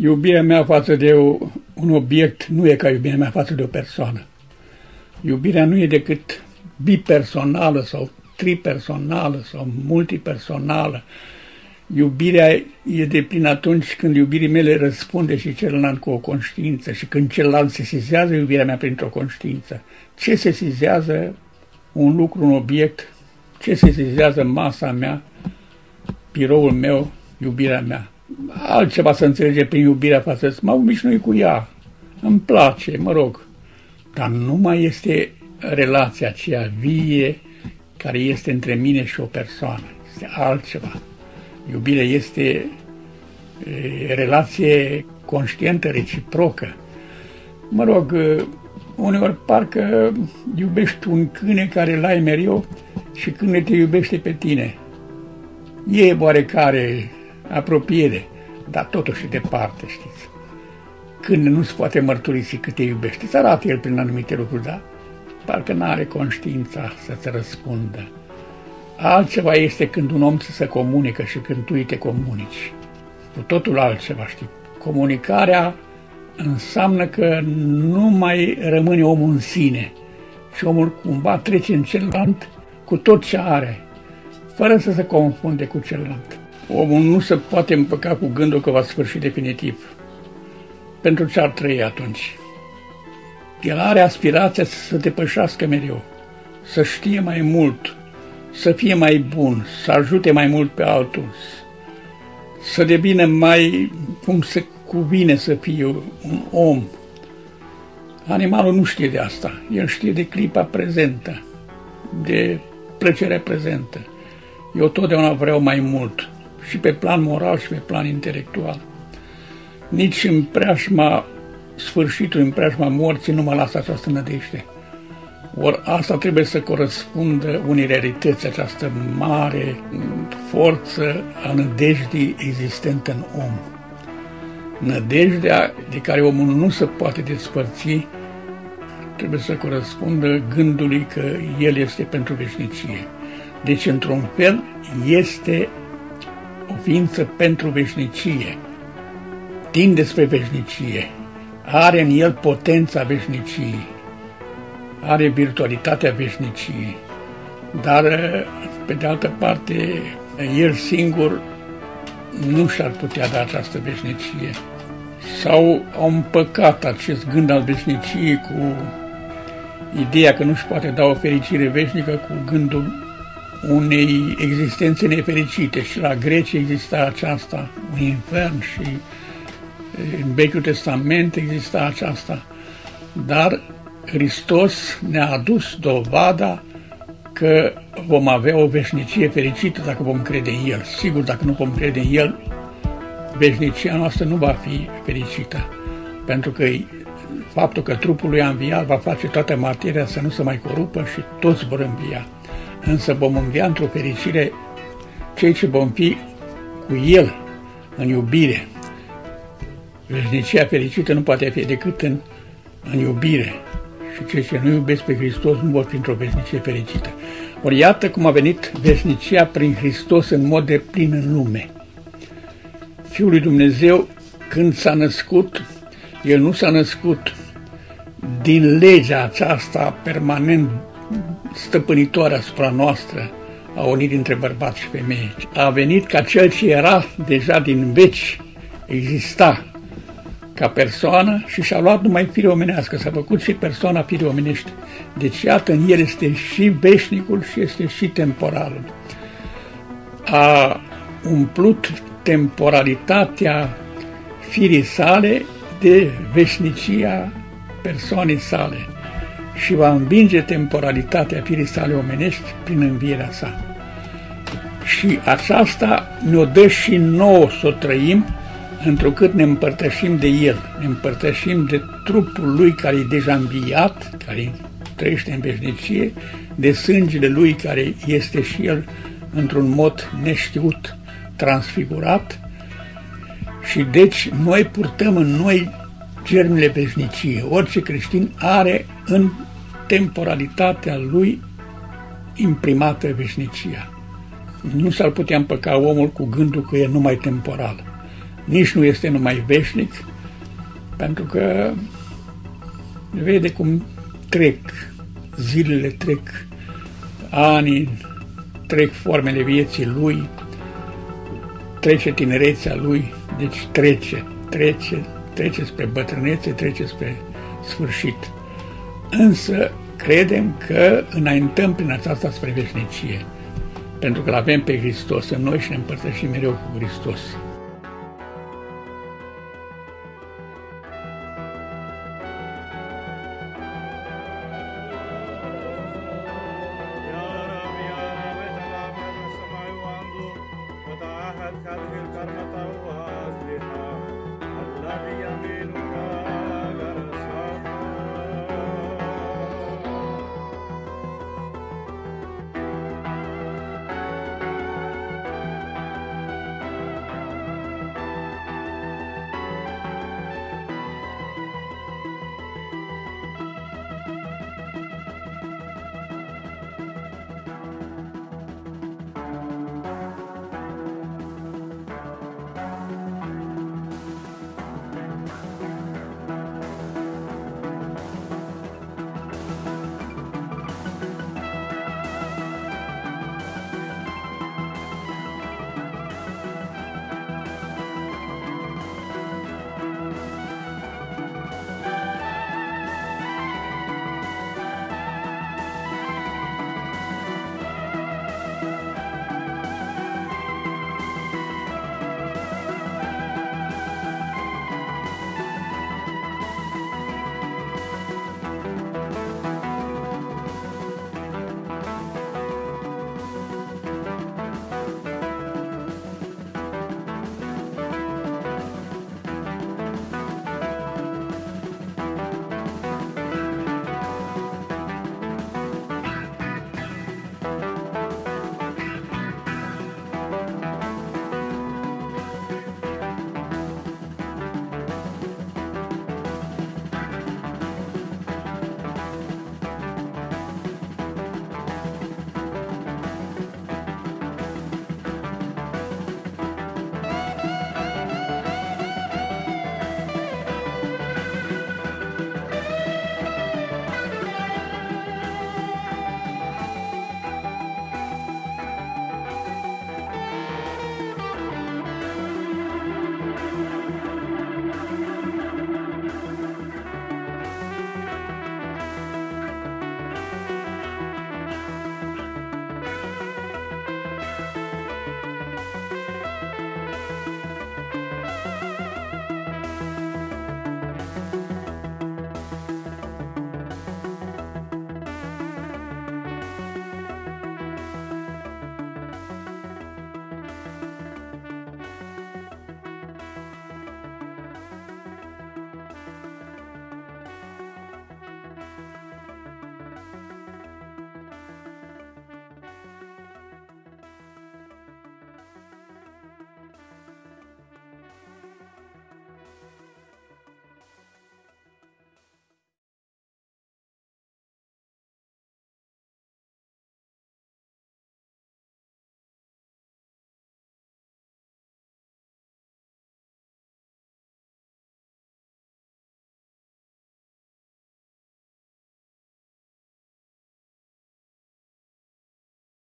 Iubirea mea față de un obiect nu e ca iubirea mea față de o persoană. Iubirea nu e decât bipersonală sau tripersonală sau multipersonală. Iubirea e de plin atunci când iubirii mele răspunde și celălalt cu o conștiință și când celălalt se sizează iubirea mea printr-o conștiință. Ce se sizează un lucru, un obiect, ce se sizează masa mea, biroul meu, iubirea mea altceva să înțelege prin iubirea față să mă obișnui cu ea. Îmi place, mă rog. Dar nu mai este relația aceea vie care este între mine și o persoană. Este altceva. Iubirea este e, relație conștientă, reciprocă. Mă rog, uneori parcă iubești un câine care l-ai mereu și câine te iubește pe tine. E oarecare apropiere, dar totuși departe, știți. Când nu se poate mărturisi cât te iubește, să arate el prin anumite lucruri, dar parcă nu are conștiința să-ți răspundă. Altceva este când un om se comunică și când tu îi te comunici. Cu totul altceva, știi. Comunicarea înseamnă că nu mai rămâne omul în sine, ci omul cumva trece în celălalt cu tot ce are, fără să se confunde cu celălalt. Omul nu se poate împăca cu gândul că va sfârși definitiv. Pentru ce ar trăi atunci? El are aspirația să se depășească mereu, să știe mai mult, să fie mai bun, să ajute mai mult pe altul, să devină mai, cum se cuvine să fie un om. Animalul nu știe de asta, el știe de clipa prezentă, de plăcerea prezentă. Eu totdeauna vreau mai mult, și pe plan moral și pe plan intelectual. Nici în preajma sfârșitului, în preajma morții, nu mă lasă această nădejde. Ori asta trebuie să corespundă unei realități, această mare forță a nădejdii existentă în om. Nădejdea de care omul nu se poate despărți trebuie să corespundă gândului că el este pentru veșnicie. Deci, într-un fel, este o ființă pentru veșnicie, tinde spre veșnicie, are în el potența veșniciei, are virtualitatea veșniciei, dar, pe de altă parte, el singur nu și-ar putea da această veșnicie. Sau au împăcat acest gând al veșniciei cu ideea că nu-și poate da o fericire veșnică cu gândul unei existențe nefericite. Și la greci exista aceasta, un infern și în Vechiul Testament exista aceasta, dar Hristos ne-a adus dovada că vom avea o veșnicie fericită dacă vom crede în El. Sigur, dacă nu vom crede în El, veșnicia noastră nu va fi fericită, pentru că faptul că trupul lui a înviat va face toată materia să nu se mai corupă și toți vor învia însă vom învia într-o fericire cei ce vom fi cu El în iubire. Veșnicia fericită nu poate fi decât în, în iubire. Și cei ce nu iubesc pe Hristos nu vor fi într-o veșnicie fericită. Ori iată cum a venit veșnicia prin Hristos în mod de plin în lume. Fiul lui Dumnezeu, când s-a născut, El nu s-a născut din legea aceasta permanent stăpânitoare asupra noastră a unii dintre bărbați și femei. A venit ca cel ce era deja din veci, exista ca persoană și și-a luat numai fire omenească, s-a făcut și persoana fire omenește. Deci iată, în el este și veșnicul și este și temporalul. A umplut temporalitatea firii sale de veșnicia persoanei sale și va învinge temporalitatea firii sale omenești prin învierea sa. Și aceasta ne-o dă și nouă să o trăim, întrucât ne împărtășim de El, ne împărtășim de trupul Lui care e deja înviat, care trăiește în veșnicie, de sângele Lui care este și El într-un mod neștiut, transfigurat, și deci noi purtăm în noi germele veșnicie. Orice creștin are în temporalitatea lui imprimată veșnicia. Nu s-ar putea împăca omul cu gândul că e numai temporal. nici nu este numai veșnic, pentru că vede cum trec, zilele trec, anii trec formele vieții lui, trece tinerețea lui, deci trece, trece, trece spre bătrânețe, trece spre sfârșit. Însă credem că înaintăm prin aceasta spre veșnicie, pentru că avem pe Hristos în noi și ne împărtășim mereu cu Hristos. Cada, cada,